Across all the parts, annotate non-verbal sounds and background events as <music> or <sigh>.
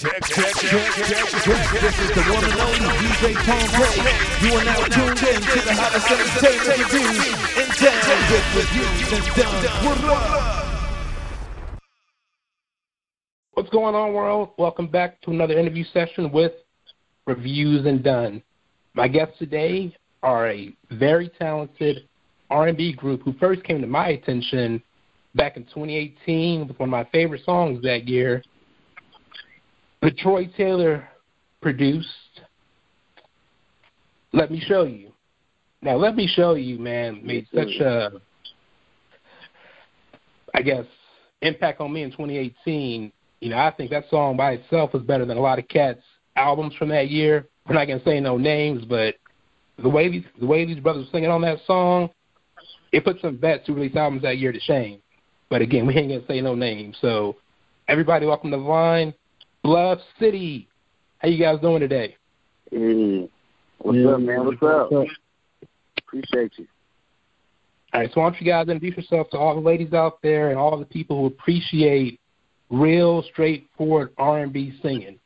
Check, check, check, check, check. This is the one and only DJ Tom Bray. You are now tuned in to the hottest entertainment reviews in town with reviews and done. What up? What's going on, world? Welcome back to another interview session with Reviews and Done. My guests today are a very talented R&B group who first came to my attention back in 2018 with one of my favorite songs that year, the Troy Taylor produced Let Me Show You. Now, Let Me Show You, man, made such a, I guess, impact on me in 2018. You know, I think that song by itself was better than a lot of cats' albums from that year. We're not gonna say no names, but the way these the way these brothers were singing on that song, it put some vets who released albums that year to shame. But again, we ain't gonna say no names. So, everybody, welcome to the line. Bluff City. How you guys doing today? Hey, what's Yeah, up, man? What's up? Appreciate you. All right, so why don't you guys introduce yourself to all the ladies out there and all the people who appreciate real, straightforward R&B singing.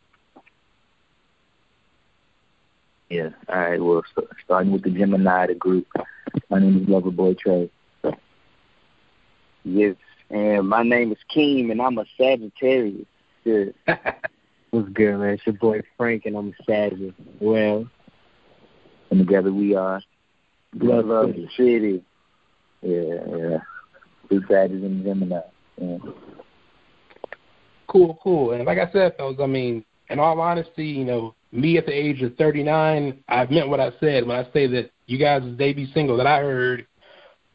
Yeah. All right. Well, st- starting with the Gemini, the group. My name is Loverboy Trey. Yes, and my name is Keem, and I'm a Sagittarius. Yeah. What's good, man? It's your boy Frank, and I'm Savage. Well, And together we are Blood Love City. City. Yeah, yeah. Two Sagittarius and Gemini. Yeah. Cool, cool. And like I said, fellas, I mean, in all honesty, you know, me at the age of 39, I meant what I said when I say that you guys' debut single that I heard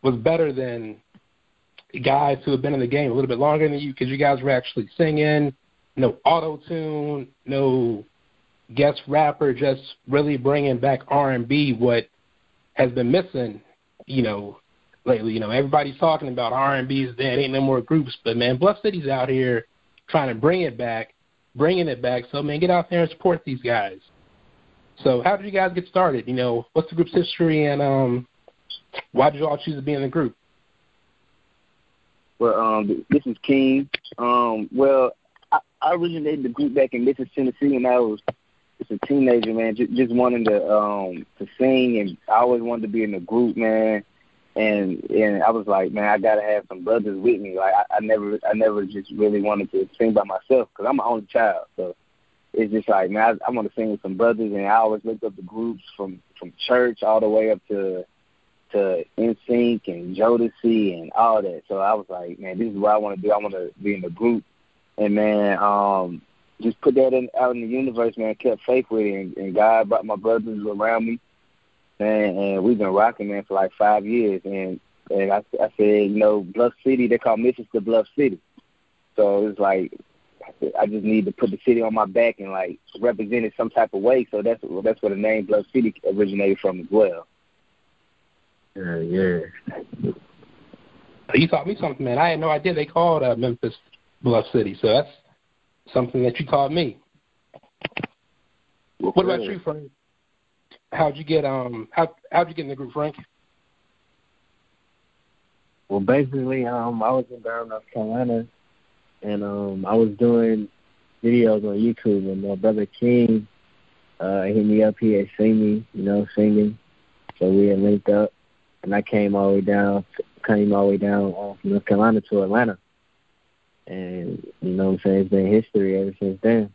was better than guys who have been in the game a little bit longer than you because you guys were actually singing, no auto tune, no guest rapper, just really bringing back R&B. What has been missing, you know, lately. You know, everybody's talking about R&B is dead, ain't no more groups, but man, Bluff City's out here trying to bring it back, bringing it back. So man, get out there and support these guys. So how did you guys get started? You know, what's the group's history and um, why did you all choose to be in the group? Well, um, this is King. Um, originated the group back in Memphis, Tennessee, and I was just a teenager, man, just, just wanting to um to sing, and I always wanted to be in the group, man. And and I was like, man, I gotta have some brothers with me. Like I, I never, I never just really wanted to sing by myself because I'm my only child. So it's just like, man, I, I want to sing with some brothers, and I always looked up the groups from from church all the way up to to NSYNC and Jodeci and all that. So I was like, man, this is what I want to do. I want to be in the group, and man, um, just put that in, out in the universe, man. Kept faith with it, and, and God brought my brothers around me, man, and we've been rocking, man, for like five years. And and I, I said, you know, Bluff City, they call Memphis the Bluff City. So it's like I just need to put the city on my back and like represent it some type of way. So that's that's where the name Bluff City originated from as well. yeah, yeah. You taught me something, man. I had no idea they called uh, Memphis Bluff City. So that's something that you taught me. What about you, Frank? How'd you get um how how'd you get in the group, Frank? Well, basically, um, I was in Durham, North Carolina, and um, I was doing videos on YouTube, and my brother King uh, hit me up. He had seen me, you know, singing, so we had linked up, and I came all the way down, came all the way down uh, from North Carolina to Atlanta, and you know, what I'm saying it's been history ever since then.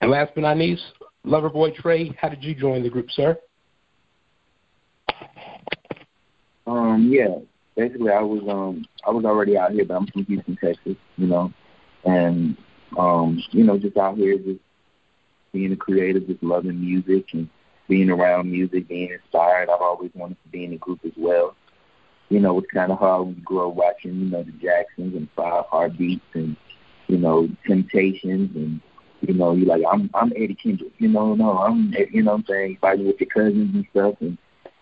And last but not least, Loverboy Trey, how did you join the group, sir? Um, yeah. Basically, I was um I was already out here, but I'm from Houston, Texas. You know, and um you know just out here just being a creative, just loving music and being around music, being inspired. I've always wanted to be in a group as well. You know, it's kind of hard when you grow up watching you know the Jacksons and Five Heartbeats and you know Temptations and you know you're like I'm I'm Eddie Kendrick. You know, no, I'm you know what I'm saying fighting with your cousins and stuff and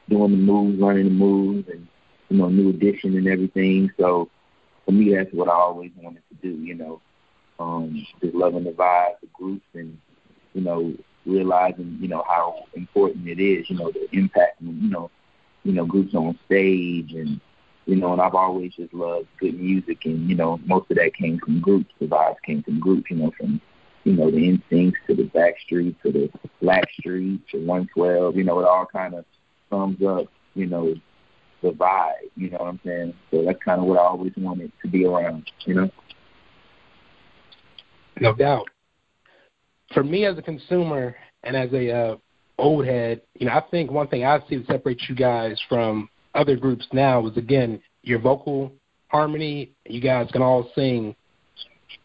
doing the moves, running the moves, and you know, new edition and everything. So for me, that's what I always wanted to do. You know, um, just loving the vibe, the groups, and you know, realizing you know how important it is. You know, the impact. You know, you know, groups on stage and you know, and I've always just loved good music, and you know, most of that came from groups. The vibes came from groups, you know, from you know the NSYNC to the Backstreet to the Blackstreet to 112. You know, it all kind of sums up, you know, the vibe. You know what I'm saying? So that's kind of what I always wanted to be around. You know. No doubt. For me as a consumer and as a uh, old head, you know, I think one thing I see that separates you guys from other groups now is again your vocal harmony. You guys can all sing.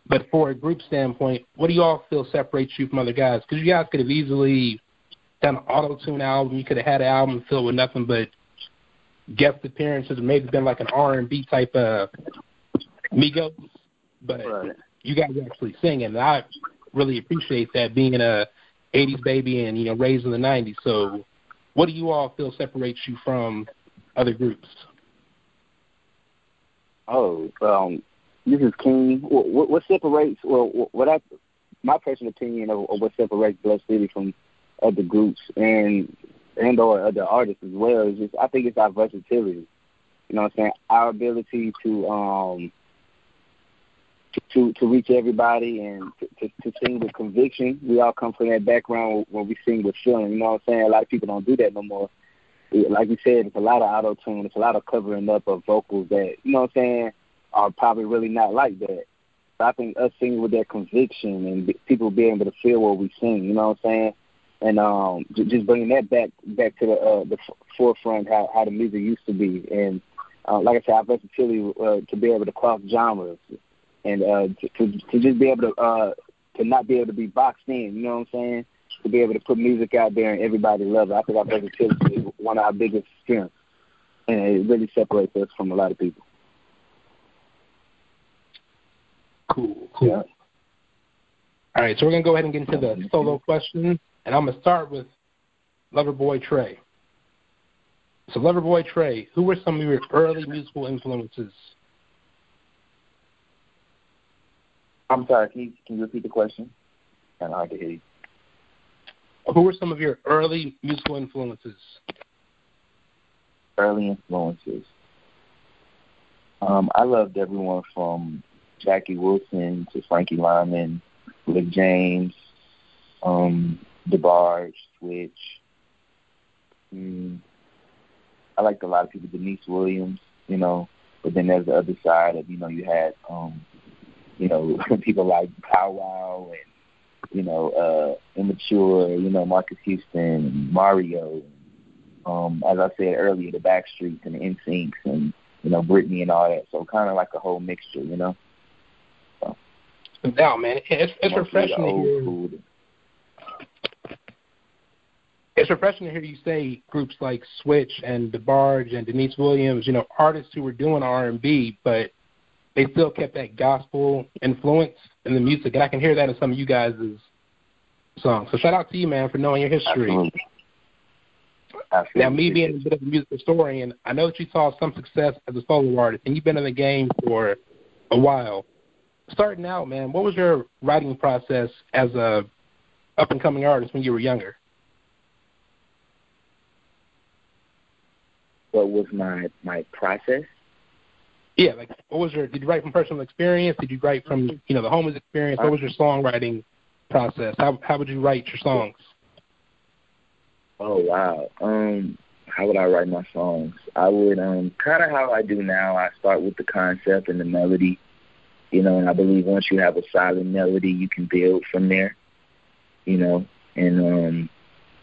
But for a group standpoint, what do you all feel separates you from other guys? Because you guys could have easily done an auto tune album. You could have had an album filled with nothing but guest appearances, maybe been like an R and B type of Migos. But right. you guys actually sing, and I really appreciate that being a '80s baby and you know raised in the '90s. So, what do you all feel separates you from other groups? Oh, um, this is King. What, what separates? Well, what I, my personal opinion of, of what separates Bluff City from other groups and and or other artists as well is just I think it's our versatility. You know what I'm saying? Our ability to um to to reach everybody and to, to, to sing with conviction. We all come from that background when we sing with feeling. You know what I'm saying? A lot of people don't do that no more like you said, it's a lot of auto tune. It's a lot of covering up of vocals that you know what I'm saying are probably really not like that. So I think us singing with that conviction and people being able to feel what we sing, you know what I'm saying, and um, just bringing that back back to the uh, the forefront how how the music used to be, and uh, like I said, our versatility uh, to be able to cross genres and uh, to, to to just be able to uh, to not be able to be boxed in, you know what I'm saying to be able to put music out there and everybody love it. I think our versatility is one of our biggest strengths, and it really separates us from a lot of people. Cool, cool. Yeah. All right, so we're gonna go ahead and get into the solo question, and I'm gonna start with Loverboy Trey. So, Loverboy Trey, who were some of your early musical influences? I'm sorry. Can you, can you repeat the question? Kind of hard to hear you. Who were some of your early musical influences? Early influences. Um, I loved everyone from Jackie Wilson to Frankie Lymon, Rick James, um, DeBarge, Switch. Mm, I liked a lot of people, Deniece Williams, you know. But then there's the other side of, you know, you had, um, you know, <laughs> people like Pow Wow and you know, uh, immature, you know, Marcus Houston, and Mario, um, as I said earlier, the Backstreets and the NSYNCs and, you know, Britney and all that. So kind of like a whole mixture, you know. So, no, man, it's, it's refreshing to hear. Food. It's refreshing to hear you say groups like Switch and DeBarge and Deniece Williams, you know, artists who were doing R&B, but they still kept that gospel influence in the music, and I can hear that in some of you guys' songs. So shout out to you, man, for knowing your history. Absolutely. Absolutely. Now, me being a bit of a music historian, I know that you saw some success as a solo artist, and you've been in the game for a while. Starting out, man, what was your writing process as a up and coming artist when you were younger? What was my my process? Yeah, like what was your? Did you write from personal experience? Did you write from you know the homeless experience? What was your songwriting process? How how would you write your songs? Oh wow. Um, how would I write my songs? I would um kind of how I do now. I start with the concept and the melody, you know, and I believe once you have a solid melody, you can build from there, you know, and um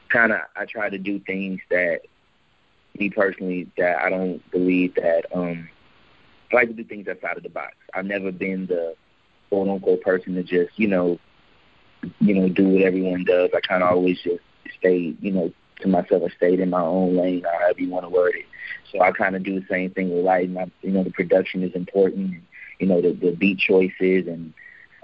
kind of I try to do things that me personally that I don't believe that um I like to do things outside of the box. I've never been the quote unquote person to just, you know, you know, do what everyone does. I kind of always just stay, you know, to myself. I stayed in my own lane, however you want to word it. So I kind of do the same thing with lighting. I, you know, the production is important. And, you know, the, the beat choices and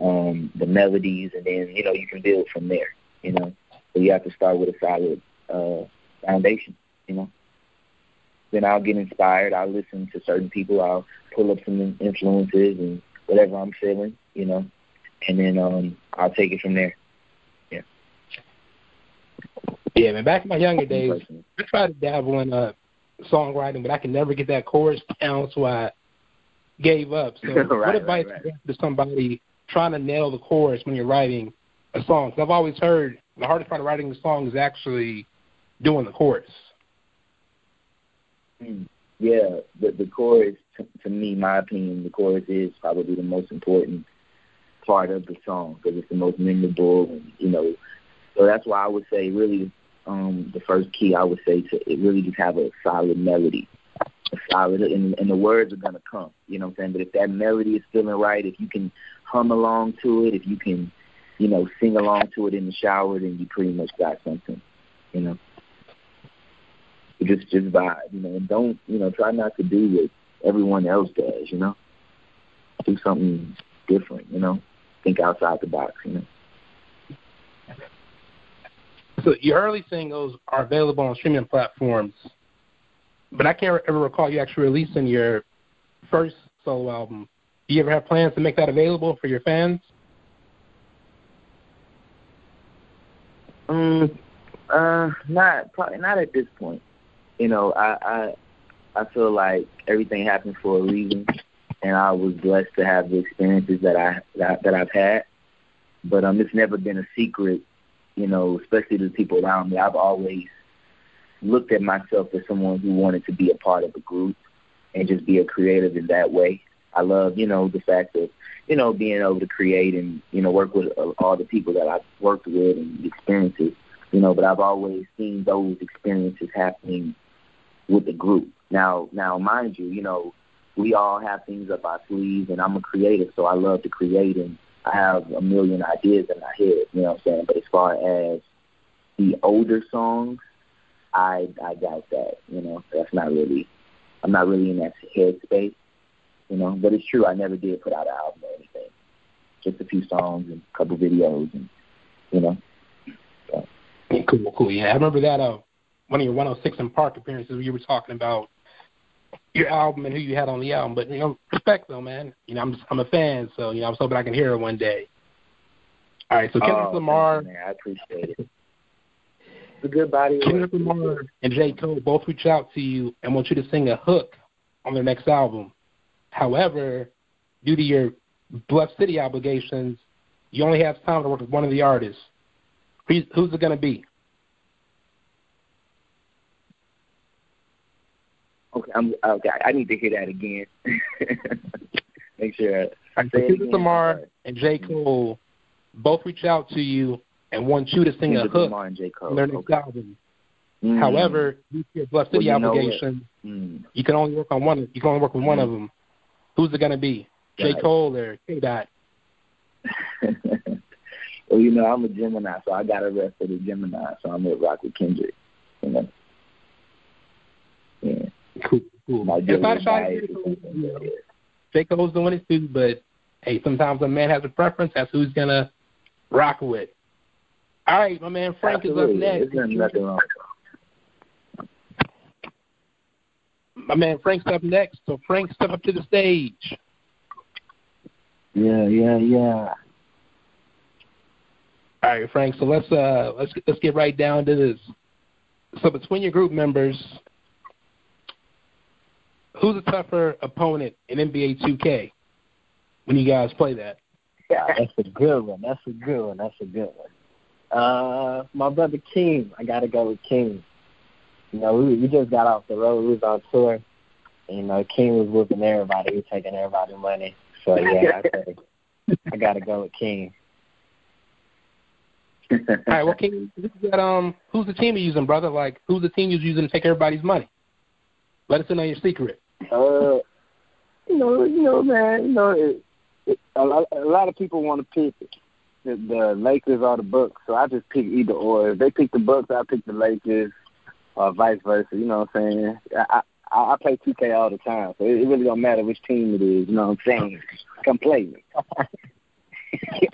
um, the melodies, and then you know you can build from there. You know, so you have to start with a solid uh, foundation. You know then I'll get inspired. I'll listen to certain people. I'll pull up some influences and whatever I'm feeling, you know, and then um I'll take it from there. Yeah. Yeah, man. Back in my younger days, I tried to dabble in uh songwriting, but I can never get that chorus down, so I gave up. So, Right, <laughs> what advice right, right. would you have to somebody trying to nail the chorus when you're writing a song? Because I've always heard the hardest part of writing a song is actually doing the chorus. Mm. Yeah, the the chorus to, to me, my opinion, the chorus is probably the most important part of the song because it's the most memorable, and you know, so that's why I would say really, um, the first key I would say to it really just have a solid melody, a solid, and, and the words are gonna come, you know what I'm saying. But if that melody is feeling right, if you can hum along to it, if you can, you know, sing along to it in the shower, then you pretty much got something, you know just just vibe, you know, and don't, you know, try not to do what everyone else does, you know. Do something different, you know. Think outside the box, you know. So your early singles are available on streaming platforms, but I can't ever recall you actually releasing your first solo album. Do you ever have plans to make that available for your fans? Um, uh, not probably not at this point. You know, I I I feel like everything happened for a reason, and I was blessed to have the experiences that I that, that I've had. But um, it's never been a secret, you know, especially to the people around me. I've always looked at myself as someone who wanted to be a part of a group and just be a creative in that way. I love, you know, the fact of, you know, being able to create and, you know, work with uh, all the people that I've worked with and experiences, you know, but I've always seen those experiences happening with the group. Now, now, mind you, you know, we all have things up our sleeves, and I'm a creative, so I love to create, and I have a million ideas in my head. You know what I'm saying? But as far as the older songs, I I doubt that. You know, that's not really. I'm not really in that headspace. You know, but it's true. I never did put out an album or anything. Just a few songs and a couple videos, and you know. So. Cool, cool. Yeah, I remember that. Uh, one of your 106 & Park appearances where you were talking about your album and who you had on the album. But you know, respect though, man. You know, I'm I'm a fan, so you know, I'm hoping I can hear it one day. All right, so Kendrick oh, Lamar, man, I appreciate it. It's a good body. Kendrick Lamar, and J. Cole both reach out to you and want you to sing a hook on their next album. However, due to your Bluff City obligations, you only have time to work with one of the artists. Who's, who's it going to be? Okay, I'm okay. I need to hear that again. <laughs> Make sure. I say so it Kendrick again. Lamar and J. Cole both reach out to you and want you to sing Kendrick a hook Lamar and J. Cole. their next okay. album. Mm. However, due to your Bluff City Well, you obligations, Mm. you can only work on one. You can only work with one of them. Who's it going to be? J. Right. Cole or K. Dot? <laughs> well, you know, I'm a Gemini, so I got a rest for the Gemini, so I'm gonna rock with Kendrick. You know. Yeah. Cool, cool. My And if I Gemini to you know, Yeah. Cole's doing it too, but hey, sometimes a man has a preference. That's who he's gonna rock with. All right, my man Frank Absolutely. is up next. There's nothing wrong. My man Frank's up next. So Frank, step up to the stage. Yeah, yeah, yeah. All right, Frank. So let's uh let's let's get right down to this. So between your group members, who's a tougher opponent in NBA 2K when you guys play that? Yeah, That's a good one. That's a good one. That's a good one. Uh, my brother King. I gotta go with King. You know, we we just got off the road. We was on tour. And, you know, King was whooping everybody. He was taking everybody money. So yeah, I say I gotta go with King. All right, well, King, who's that, um, who's the team you're using, brother? Like, who's the team you're using to take everybody's money? Let us in on your secret. Uh, you know, you know, man, you know, it, it, a, lot, a lot of people want to pick the, the Lakers or the Bucks, so I just pick either or. If they pick the Bucks, I pick the Lakers, or vice versa. You know what I'm saying? I I, I play 2K all the time, so it, it really don't matter which team it is. You know what I'm saying? Come play me. <laughs>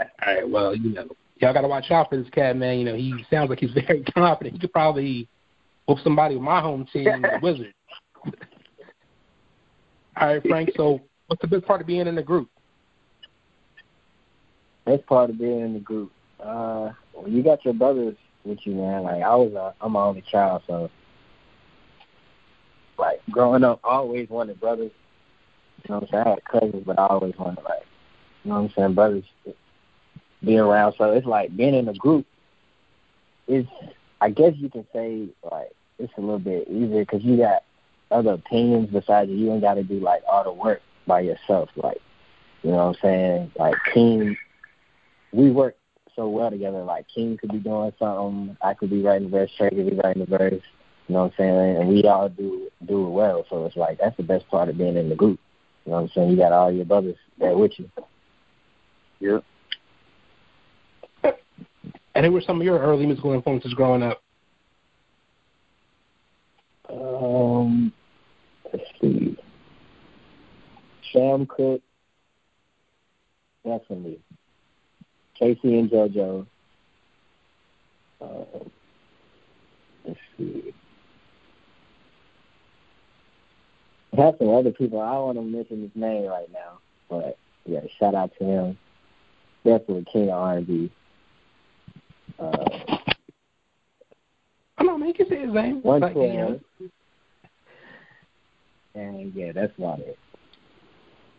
All right, well, you know, y'all got to watch out for this cat, man. You know, he sounds like he's <laughs> very confident. He could probably whoop somebody with my home team, the <laughs> Wizards. All right, Frank. So, what's the best part of being in the group? That's part of being in the group. Uh, when you got your brothers with you, man. Like I was, a, I'm my only child, so like growing up, I always wanted brothers. You know what I'm saying? I had cousins, but I always wanted like, you know what I'm saying, brothers be around. So it's like being in a group. Is I guess you can say like it's a little bit easier because you got other opinions besides you. You ain't got to do like all the work by yourself. Like, you know what I'm saying? Like King, we work so well together. Like King could be doing something, I could be writing the verse, Trey could be writing the verse. You know what I'm saying? And we all do do it well. So it's like that's the best part of being in the group. You know what I'm saying? You got all your brothers there with you. Yep. And who were some of your early musical influences growing up? Um, let's see. Sam Cooke, definitely. K-Ci and JoJo. Uh, let's see. I have some other people. I don't want to mention his name right now, but yeah, shout out to him. Definitely king of R&B. Uh, I don't know, man. You can say his name. One Like, you know. And yeah, that's about it.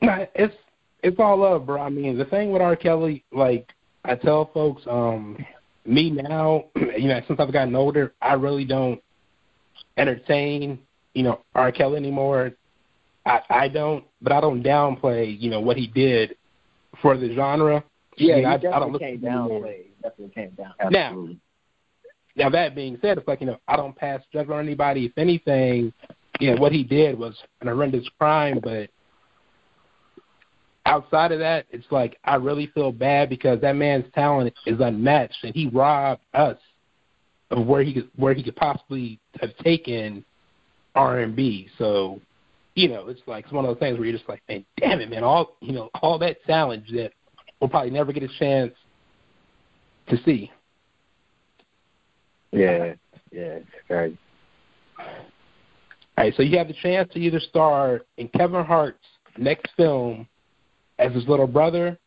Nah, it's it's all love, bro. I mean, the thing with R. Kelly, like I tell folks, um, me now, <clears throat> you know, since I've gotten older, I really don't entertain, you know, R. Kelly anymore. I I don't, but I don't downplay, you know, what he did for the genre. Yeah, You he know, I, I definitely don't look came down. definitely came down. Now, Now that being said, it's like you know I don't pass judgment on anybody. If anything, know what he did was an horrendous crime. But outside of that, it's like I really feel bad because that man's talent is unmatched, and he robbed us of where he could where he could possibly have taken R and B. So, you know, it's like it's one of those things where you're just like, man, damn it, man, all you know, all that talent that we'll probably never get a chance to see. Yeah, yeah, it's crazy. All right, so you have the chance to either star in Kevin Hart's next film as his little brother,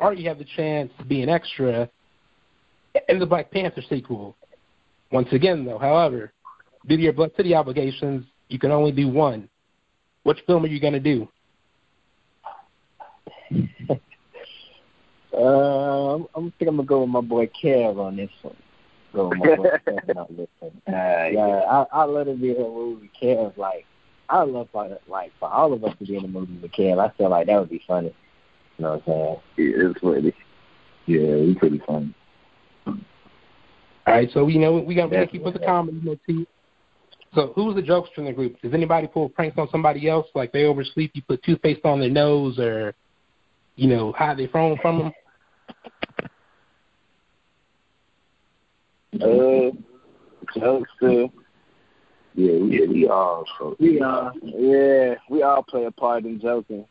or you have the chance to be an extra in the Black Panther sequel. Once again, though, however, due to your Bluff City obligations, you can only do one. Which film are you going to do? <laughs> Uh, I'm, I'm think I'm gonna go with my boy Kev on this one. Go with my boy Kev on. Uh, Yeah, I I love to be in a movie with Kev. Like I love for like for all of us to be in a movie with Kev. I feel like that would be funny. You know what I'm saying? Yeah, it's funny. Yeah, it's pretty funny. All right, so you know we got to keep with the comedy motif. So who's the jokester in the group? Does anybody pull pranks on somebody else? Like they oversleep, you put toothpaste on their nose, or you know hide their phone from them? Uh, jokester. Yeah, we, we all so We uh yeah, we all play a part in joking.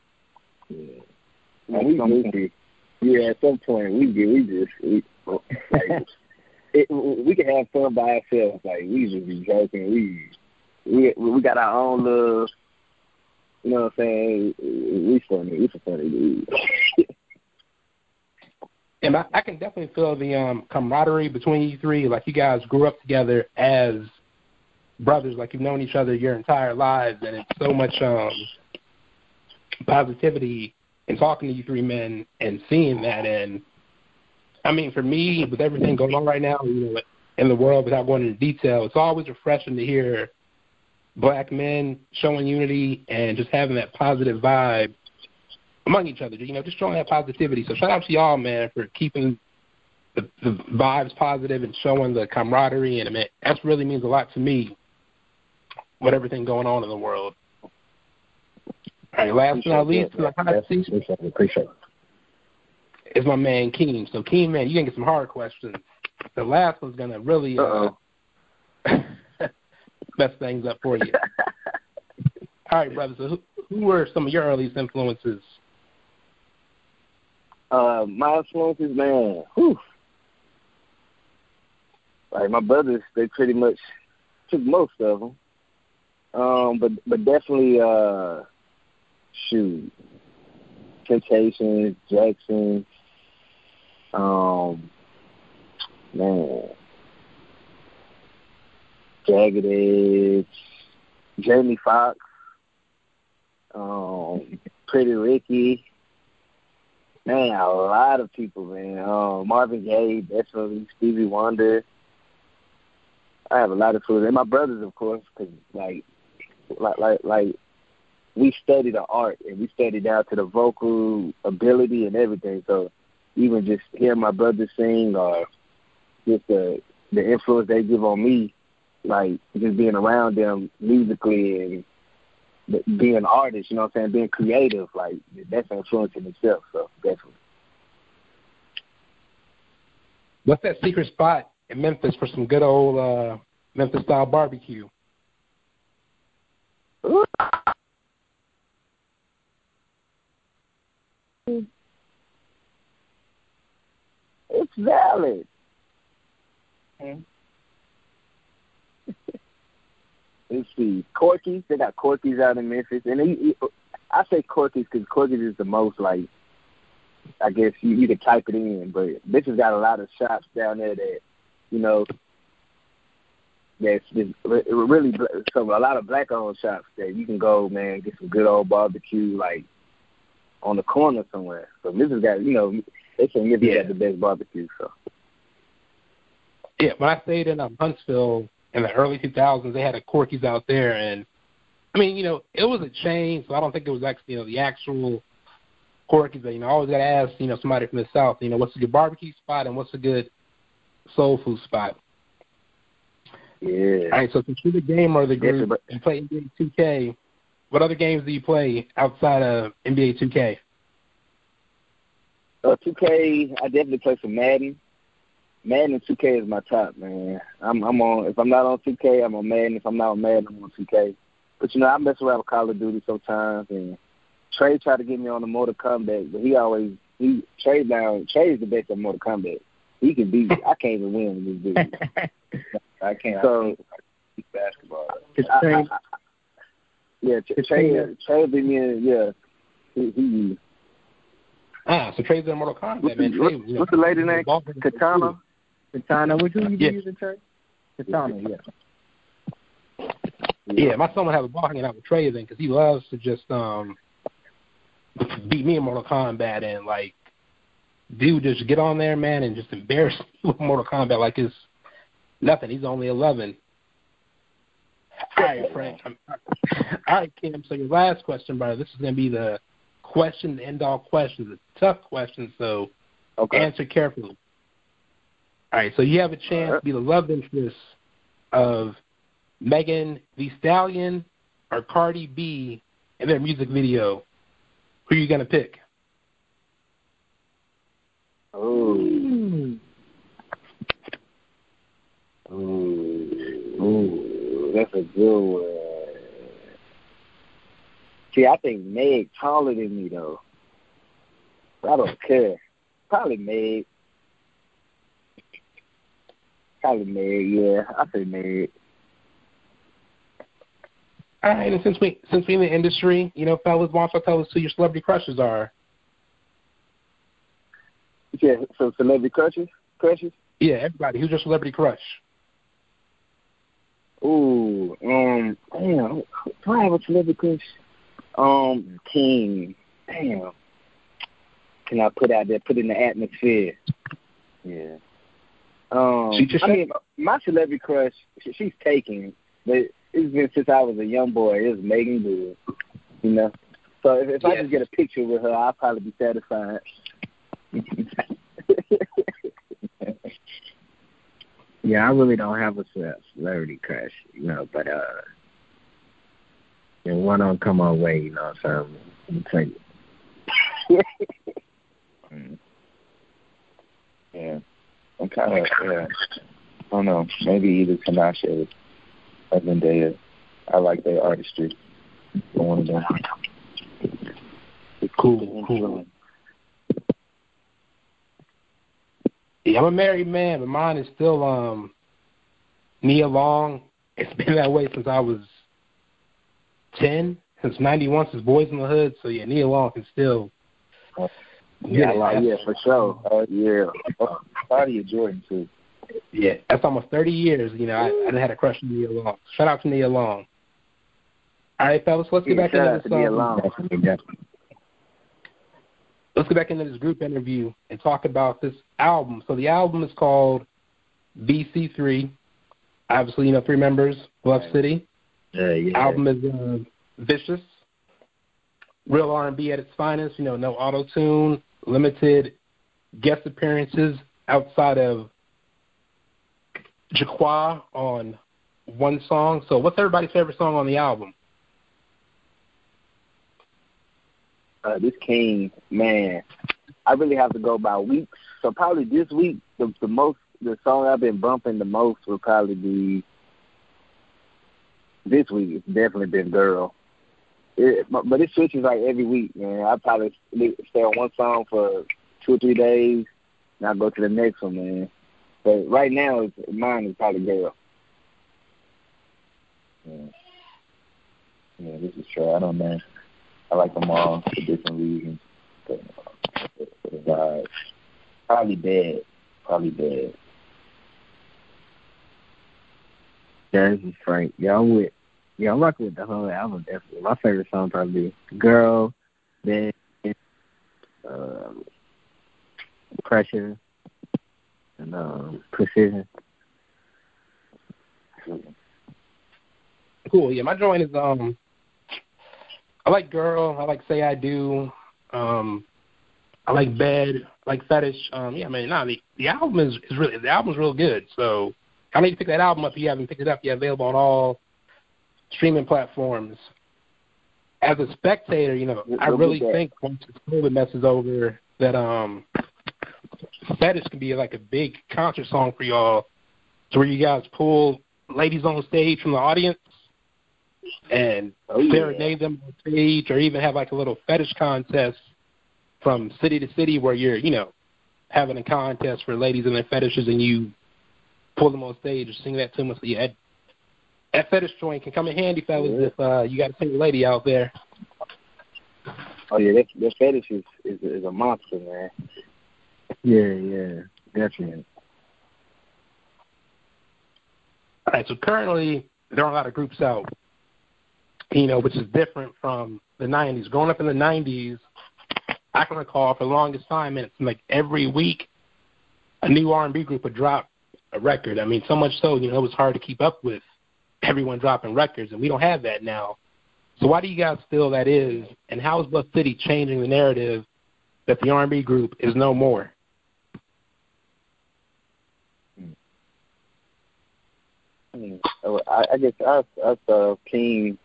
Yeah, And we goofy. Yeah, at some point we get we just we, like, <laughs> it, we can have fun by ourselves. Like we just be joking. We we we got our own little. You know what I'm saying? We funny. We some funny dudes. And I, I can definitely feel the um, camaraderie between you three. Like you guys grew up together as brothers. Like you've known each other your entire lives, and it's so much um, positivity in talking to you three men and seeing that. And I mean, for me, with everything going on right now, you know, in the world, without going into detail, it's always refreshing to hear black men showing unity and just having that positive vibe among each other. You know, just showing that positivity. So shout out to y'all, man, for keeping the, the vibes positive and showing the camaraderie. And I mean, that really means a lot to me with everything going on in the world. All right, last but not least, the hot seat Appreciate it. Appreciate it. is my man Keem. So Keem, man, you can get some hard questions. The last one's gonna really uh, <laughs> mess things up for you. <laughs> All right, brother. So who, who were some of your earliest influences? Uh, my influences, man. Whew. Like my brothers, they pretty much took most of them. Um, but but definitely, uh, shoot, Temptations, Jackson, um, man, Jagged Edge, Jamie Foxx, um, Pretty Ricky. Man, a lot of people, man. Um, Marvin Gaye, definitely Stevie Wonder. I have a lot of fools, and my brothers, of course, because like, like, like, like, we study the art and we study down to the vocal ability and everything. So even just hearing my brothers sing or just the the influence they give on me, like just being around them musically and being an artist, you know what I'm saying, being creative, like that's an influence in itself. So definitely. What's that secret spot in Memphis for some good old uh, Memphis style barbecue? It's valid. Hmm. Let's see, Corky's. They got Corky's out in Memphis, and he, he, I say Corky's because Corky's is the most like, I guess you you can type it in, but this has got a lot of shops down there that, you know, that's just really so a lot of black owned shops that you can go, man, get some good old barbecue like on the corner somewhere. So this has got, you know, they say Memphis Yeah. got the best barbecue. So Yeah, when I stayed in um, Huntsville in the early 2000s, they had a Corky's out there, and I mean, you know, it was a chain, so I don't think it was actually, you know, the actual Corky's. But you know, I always got to ask, you know, somebody from the South, you know, what's a good barbecue spot and what's a good soul food spot. yeah. All right, so since you're the gamer of the Yes, group but- and play NBA 2K, what other games do you play outside of NBA 2K? Uh, 2K, I definitely play some Madden. Madden and 2K is my top, man. I'm I'm on. If I'm not on 2K, I'm on Madden. If I'm not on Madden, I'm on 2K. But you know, I mess around with Call of Duty sometimes. And Trey tried to get me on the Mortal Kombat, but he always he Trey down. Trey's the best at Mortal Kombat. He can beat. I can't even win with this dude. <laughs> I can't. So I basketball. It's I, I, Trey. I, yeah, Trey, It's Trey, Trey. Trey beat me. In, yeah, he, he Ah, so Trey's in Mortal Kombat, What's man. the- Trey, what's- you know, what's the lady name? ball player. Katana. Katana, which one you Yeah. using, Trey? Katana, yeah. Yeah, my son would have a ball hanging out with Trey then because he loves to just um beat me in Mortal Kombat and like dude just get on there, man, and just embarrass <laughs> me with Mortal Kombat like it's nothing. He's only eleven. All right, Frank. I'm, <laughs> all right, Kim. So your last question, brother. This is gonna be the question, the end all question, the tough question. So Okay. answer carefully. All right, so you have a chance to be the love interest of Megan Thee Stallion or Cardi B in their music video. Who are you gonna pick? Oh. Mm. Ooh, that's a good one. See, I think Meg taller than me though. I don't care. Probably Meg. Probably Meg. Yeah, I say Meg. All right, and since we since we in the industry, you know, fellas, why don't you tell us who your celebrity crushes are? Yeah. So celebrity crushes, crushes. Yeah, everybody. Who's your celebrity crush? Ooh, um, damn. Do I have a celebrity crush? Um, King. Damn. Can I put out there? Put in the atmosphere. Yeah. Um, She just I mean, my celebrity crush, she, she's taken, but it's been since I was a young boy. It was Meagan Good, you know. So if, if I Yes. just get a picture with her, I'll probably be satisfied. <laughs> Yeah, I really don't have a ce- celebrity crush, you know, but uh, and one don't come our way, you know, so I'm it. <laughs> Mm. Yeah. I'm kind of, yeah. I don't know. Maybe either Tinashe or Zendaya. I like their artistry. For one of them. Cool, cool. Yeah, I'm a married man, but mine is still um Nia Long. It's been that way since I was ten, since ninety one, since Boyz n the Hood. So yeah, Nia Long can still Yeah, it. like, yeah, for sure. Oh, yeah. Oh, Claudia Jordan, too. Yeah, that's almost thirty years. You know, I, I had a crush on Nia Long. Shout out to Nia Long. All right, fellas, let's get Yeah, back into this. um. Let's get back into this group interview and talk about this album. So the album is called BC3. Obviously, you know, three members, Bluff Right. City. Uh, yeah. Album is uh, vicious, real R&B at its finest. You know, no auto tune, limited guest appearances outside of Jaqua on one song. So, what's everybody's favorite song on the album? uh, this King, man, I really have to go by weeks. So probably this week, the the most, the song I've been bumping the most will probably be this week. It's definitely been Girl. It, but, it switches like every week, man. I probably stay on one song for two or three days, and I go to the next one, man. But right now, it's, mine is probably Girl. Yeah. yeah, this is true. I don't know. I like them all for different reasons. But, uh, for, the vibe. Probably bad. Probably bad. Yeah, this is Frank. I'm with. Yeah, I'm rocking with the whole album. Definitely, my favorite song probably "Girl," then um, "Pressure," and um, "Precision." Cool. Yeah, my joint is um I like girl, I like say I do, um I like bed, I like fetish. Um yeah, man, nah, the, the album is, is really the album's real good. So I need to pick that album up if you haven't picked it up yet, available on all streaming platforms. As a spectator, you know, I really think once COVID messes over that um fetish can be like a big concert song for y'all to where you guys pull ladies on stage from the audience and Oh, yeah. serenade them on stage or even have like a little fetish contest from city to city where you're, you know, having a contest for ladies and their fetishes and you pull them on stage and sing that to them. So yeah, that, that fetish joint can come in handy, fellas, Yeah. if uh, you got a single lady out there. Oh yeah, that, that fetish is, is is a monster, man. Yeah, yeah, definitely. All right, so currently there are a lot of groups out, you know, which is different from the '90s. Growing up in the '90s, I can recall for the longest time, and it's like every week, a new R&B group would drop a record. I mean, so much so, you know, it was hard to keep up with everyone dropping records, and we don't have that now. So why do you guys feel that is, and how is Bluff City changing the narrative that the R&B group is no more? I, I guess us, us, uh, King,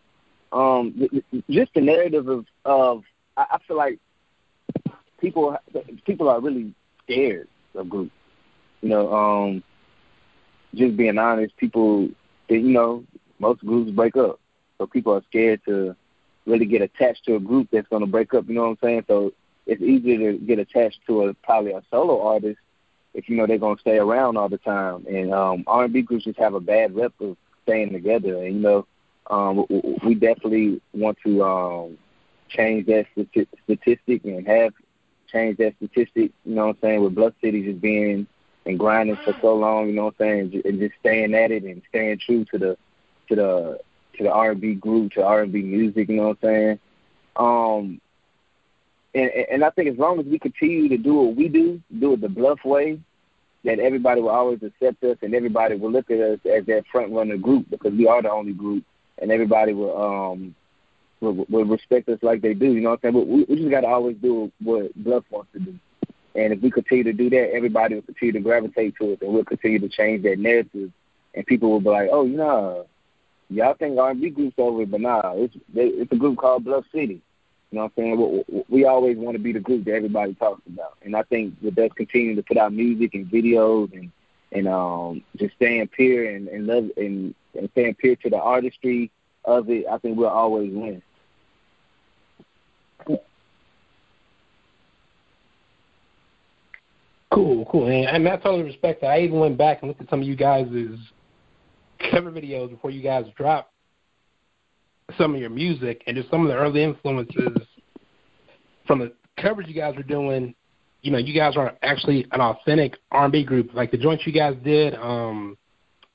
um, just the narrative of, of, I, I feel like people, people are really scared of groups. You know, um, just being honest, people, you know, most groups break up, so people are scared to really get attached to a group that's going to break up. You know what I'm saying? So it's easier to get attached to a probably a solo artist if you know they're gonna stay around all the time. And um, R&B groups just have a bad rep of staying together. And you know, um, we definitely want to um, change that statistic and have changed that statistic. You know what I'm saying? With Bluff City just being and grinding for so long. You know what I'm saying? And just staying at it and staying true to the to the to the R&B group, to R&B music. You know what I'm saying? Um, and, and I think as long as we continue to do what we do, do it the bluff way, that everybody will always accept us and everybody will look at us as that front runner group because we are the only group and everybody will um will, will respect us like they do. You know what I'm saying? But we, we just got to always do what Bluff wants to do. And if we continue to do that, everybody will continue to gravitate to us, and we'll continue to change that narrative. And people will be like, "Oh, you know, y'all think R&B group's over, but nah, it's they, it's a group called Bluff City." You know what I'm saying? We, we always want to be the group that everybody talks about, and I think with us continuing to put out music and videos and and um just staying pure and and love and, and staying pure to the artistry of it, I think we'll always win. Cool, cool. And, I totally respect that. I even went back and looked at some of you guys' cover videos before you guys dropped some of your music and just some of the early influences from the coverage you guys were doing. You know, you guys are actually an authentic R&B group. Like the joints you guys did, um,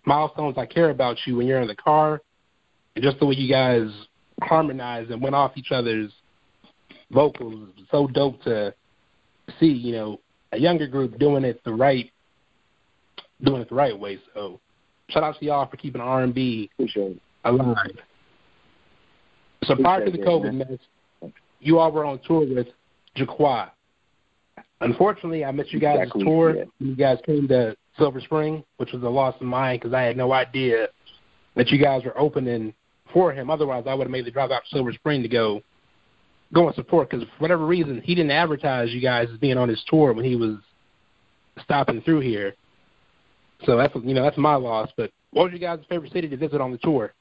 milestones I care about you when you're in the car, and just the way you guys harmonized and went off each other's vocals was so dope to see, you know, a younger group doing it the right doing it the right way. So shout out to y'all for keeping R and B alive. So prior to the COVID mess, you all were on tour with Jaqua. Unfortunately, I missed you guys' Exactly, tour yeah. when you guys came to Silver Spring, which was a loss of mine because I had no idea that you guys were opening for him. Otherwise, I would have made the drive out to Silver Spring to go go and support because for whatever reason he didn't advertise you guys as being on his tour when he was stopping through here. So that's you know that's my loss. But what was your guys' favorite city to visit on the tour?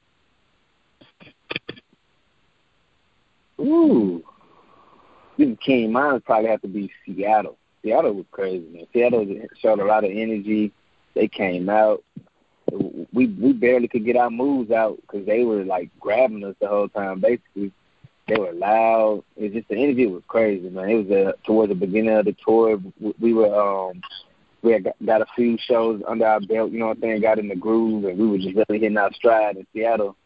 Ooh. This is King. Mine probably have to be Seattle. Seattle was crazy, man. Seattle showed a lot of energy. They came out. We we barely could get our moves out because they were like grabbing us the whole time. Basically, they were loud. It just the energy was crazy, man. It was uh, towards the beginning of the tour. We, we were um we had got, got a few shows under our belt. You know what I'm saying? Got in the groove, and we were just really hitting our stride in Seattle.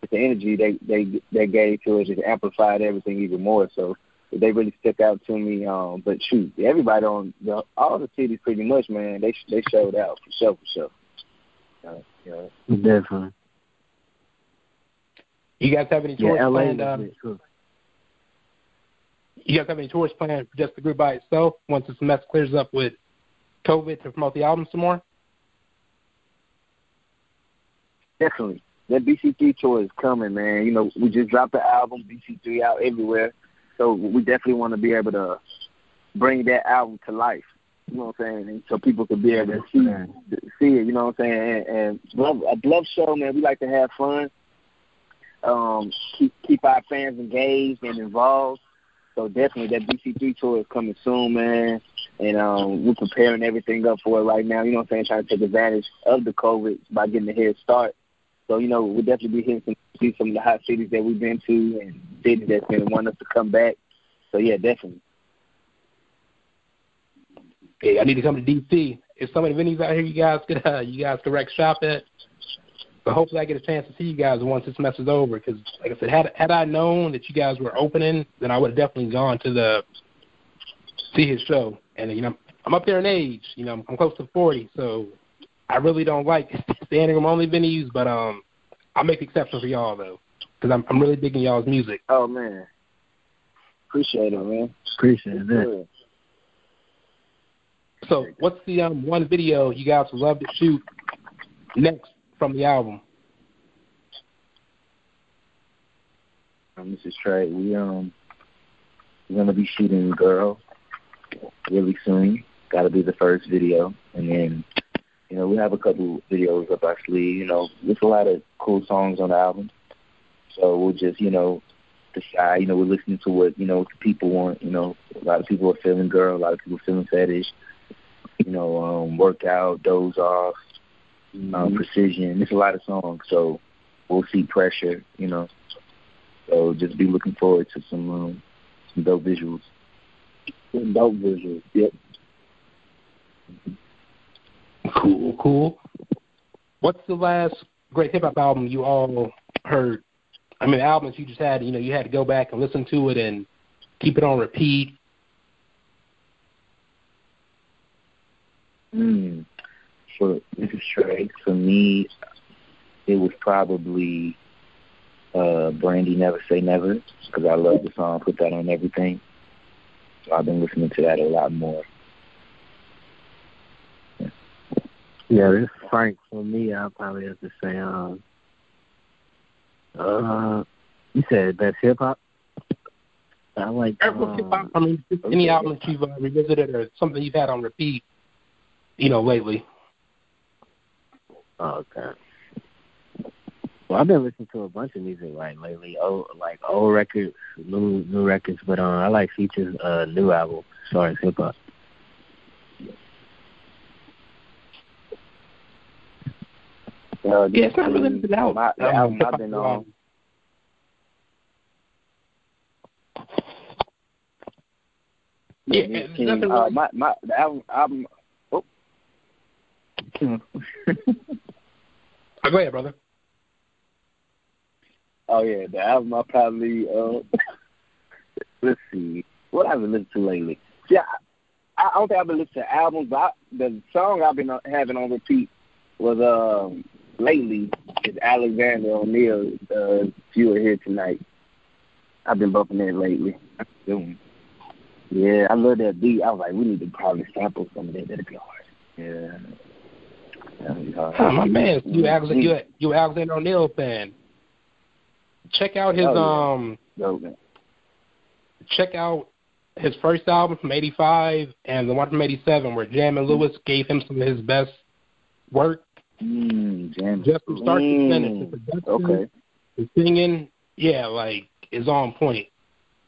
But the energy they they they gave to us, just amplified everything even more. So they really stuck out to me. Um, but shoot, everybody on the, all the cities pretty much, man, they they showed out for sure, for sure. Uh, you know, Definitely. You guys have any Yeah, tours LA planned? Um, lit, too. You guys have any tours planned for just the group by itself once this mess clears up with COVID to promote the album some more? definitely. That BC3 tour is coming, man. You know, we just dropped the album BC3 out everywhere, so we definitely want to be able to bring that album to life. You know what I'm saying? And so people could be able to see see it. You know what I'm saying? And, and love a love show, man. We like to have fun. Um, keep keep our fans engaged and involved. So definitely that BC3 tour is coming soon, man. And um, we're preparing everything up for it right now. You know what I'm saying? Trying to take advantage of the COVID by getting a head start. So you know we'll definitely be hitting some see some of the hot cities that we've been to and cities that's been wanting us to come back. So yeah, definitely. Hey, I need to come to DC. If some of the venues out here you guys could uh, you guys could wreck shop at. But hopefully I get a chance to see you guys once this mess is over. Because like I said, had had I known that you guys were opening, then I would have definitely gone to the see his show. And you know I'm up there in age. You know I'm close to 40, so I really don't like <laughs> standing room only venues. But um, I'll make exceptions for y'all though, because I'm I'm really digging y'all's music. Oh man, appreciate it, man. Appreciate that. Good. So what's the um one video you guys would love to shoot next from the album? Um, this is Trey. We um we're gonna be shooting Girl really soon. Gotta be the first video. And then, you know, we have a couple videos up our sleeve, you know, there's a lot of cool songs on the album. So we'll just, you know, decide, you know, we're listening to what, you know, the people want, you know. A lot of people are feeling girl, a lot of people feeling fetish, you know, um, workout, doze off, um, precision. There's a lot of songs, so we'll see pressure, you know. So just be looking forward to some um, some dope visuals. Some dope visuals. Yep. Cool, cool. What's the last great hip hop album you all heard? I mean, albums you just had, you know, you had to go back and listen to it and keep it on repeat. Mm. For this is Trey. For me, it was probably uh, Brandy Never Say Never because I love the song. Put that on everything. So I've been listening to that a lot more. Yeah, this Frank for me. I'll probably have to say, um, uh, you said best hip hop. I like. Every hip hop, Um, I mean, any album that you've uh, revisited or something you've had on repeat, you know, lately. Oh, okay. Well, I've been listening to a bunch of music like lately. Oh, like old records, new new records, but um, I like Future's uh new album as far as hip hop. Uh, Yeah, it's not really been out. My, the um, album I've been on. Yeah, Music it's nothing uh, my my the album album. Oh, <laughs> go ahead, brother. Oh yeah, the album I probably uh <laughs> let's see. What I've been listening to lately. Yeah, I, I don't think I've been listening to albums, but I, the song I've been having on repeat was um lately is Alexander O'Neal, uh if You Are Here Tonight. I've been bumping it lately. Yeah, I love that beat. I was like, we need to probably sample some of that. That'd be hard. Yeah. That'd be hard. Oh, my man, you Alexander, you, you Alexander O'Neal fan. Check out his Oh, um Dope, check out his first album from '85 and the one from '87, where Jam and Lewis gave him some of his best work, Mm, jam. just from start to finish. Mm, The production, Okay. the singing, yeah, like is on point.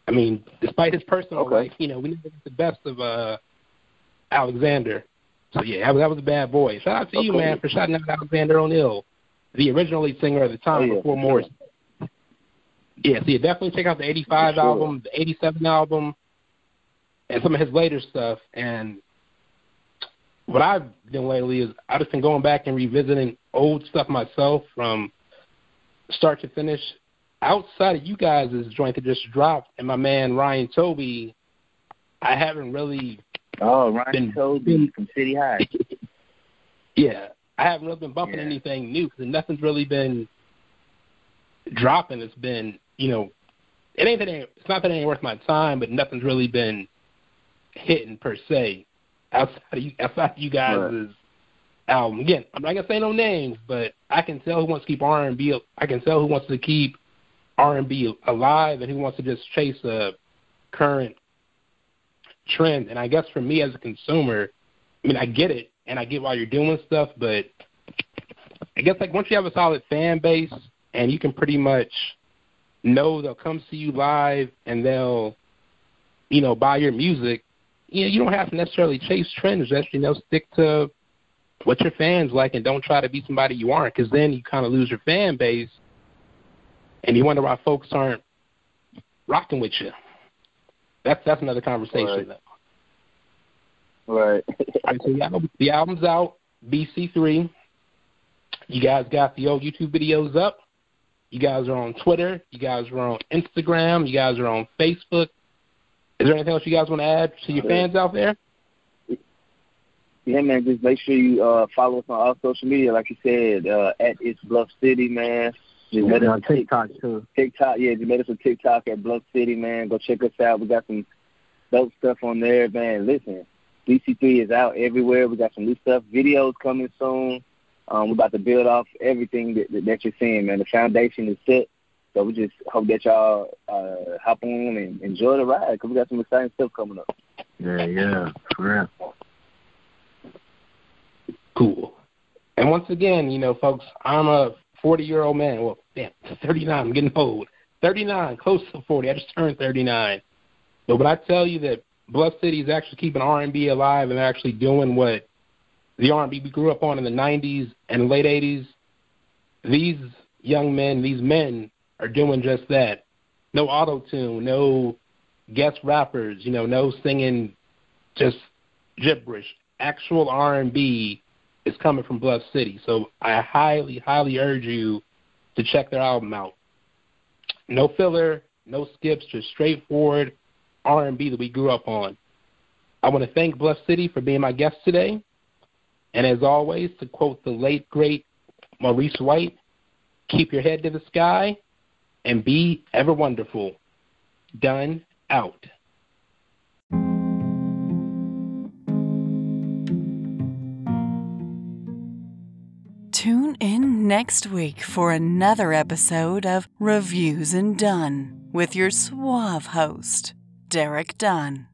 I mean, despite his personal Okay. life, you know, we never get the best of uh Alexander. So yeah, that was, that was a bad boy. Shout out to you, man, for shouting out Alexander O'Neal, the original lead singer at the time Oh, yeah, before for Morris. Yeah, so you definitely check out the '85 sure. album, the '87 album, and some of his later stuff. And what I've done lately is I've just been going back and revisiting old stuff myself from start to finish. Outside of you guys' joint that just dropped, and my man Ryan Toby, I haven't really, Oh, Ryan Been- Toby been- from City High. <laughs> yeah, I haven't really been bumping Yeah. anything new because nothing's really been dropping. It's been, you know, it ain't that it it's not that it ain't worth my time, but nothing's really been hitting per se outside of you outside of you guys' Right. album. Again, I'm not gonna say no names, but I can tell who wants to keep R and B. I can tell who wants to keep R and B alive, and who wants to just chase a current trend. And I guess for me as a consumer, I mean, I get it, and I get why you're doing stuff, but I guess like once you have a solid fan base and you can pretty much know they'll come see you live and they'll, you know, buy your music. You know, you don't have to necessarily chase trends. Just you know, stick to what your fans like and don't try to be somebody you aren't, because then you kind of lose your fan base, and you wonder why folks aren't rocking with you. That's that's another conversation. Right. <laughs> Right. So the, album, the album's out, BC3. You guys got the old YouTube videos up. You guys are on Twitter. You guys are on Instagram. You guys are on Facebook. Is there anything else you guys want to add to your fans out there? Yeah, man. Just make sure you uh, follow us on all social media, like you said, uh, at It's Bluff City, man. Just Yeah, let us on TikTok too. TikTok, yeah, just let us on TikTok at Bluff City, man. Go check us out. We got some dope stuff on there, man. Listen, BC3 is out everywhere. We got some new stuff, videos coming soon. Um, we're about to build off everything that, that, that you're seeing, man. The foundation is set. So we just hope that y'all uh, hop on and enjoy the ride because we got some exciting stuff coming up. Yeah, yeah, for real. Cool. And once again, you know, folks, I'm a 40 year old man. Well, damn, <laughs> 39. I'm getting old. 39, close to 40. I just turned 39. But when I tell you that Bluff City is actually keeping R&B alive and actually doing what the R&B we grew up on in the 90s and late 80s, these young men, these men are doing just that. No auto tune, no guest rappers, you know, no singing just gibberish. Actual R&B is coming from Bluff City. So I highly, highly urge you to check their album out. No filler, no skips, just straightforward R&B that we grew up on. I want to thank Bluff City for being my guest today. And as always, to quote the late, great Maurice White, keep your head to the sky and be ever wonderful. Done out. In next week for another episode of Reviews and Done with your suave host, Derek Dunn.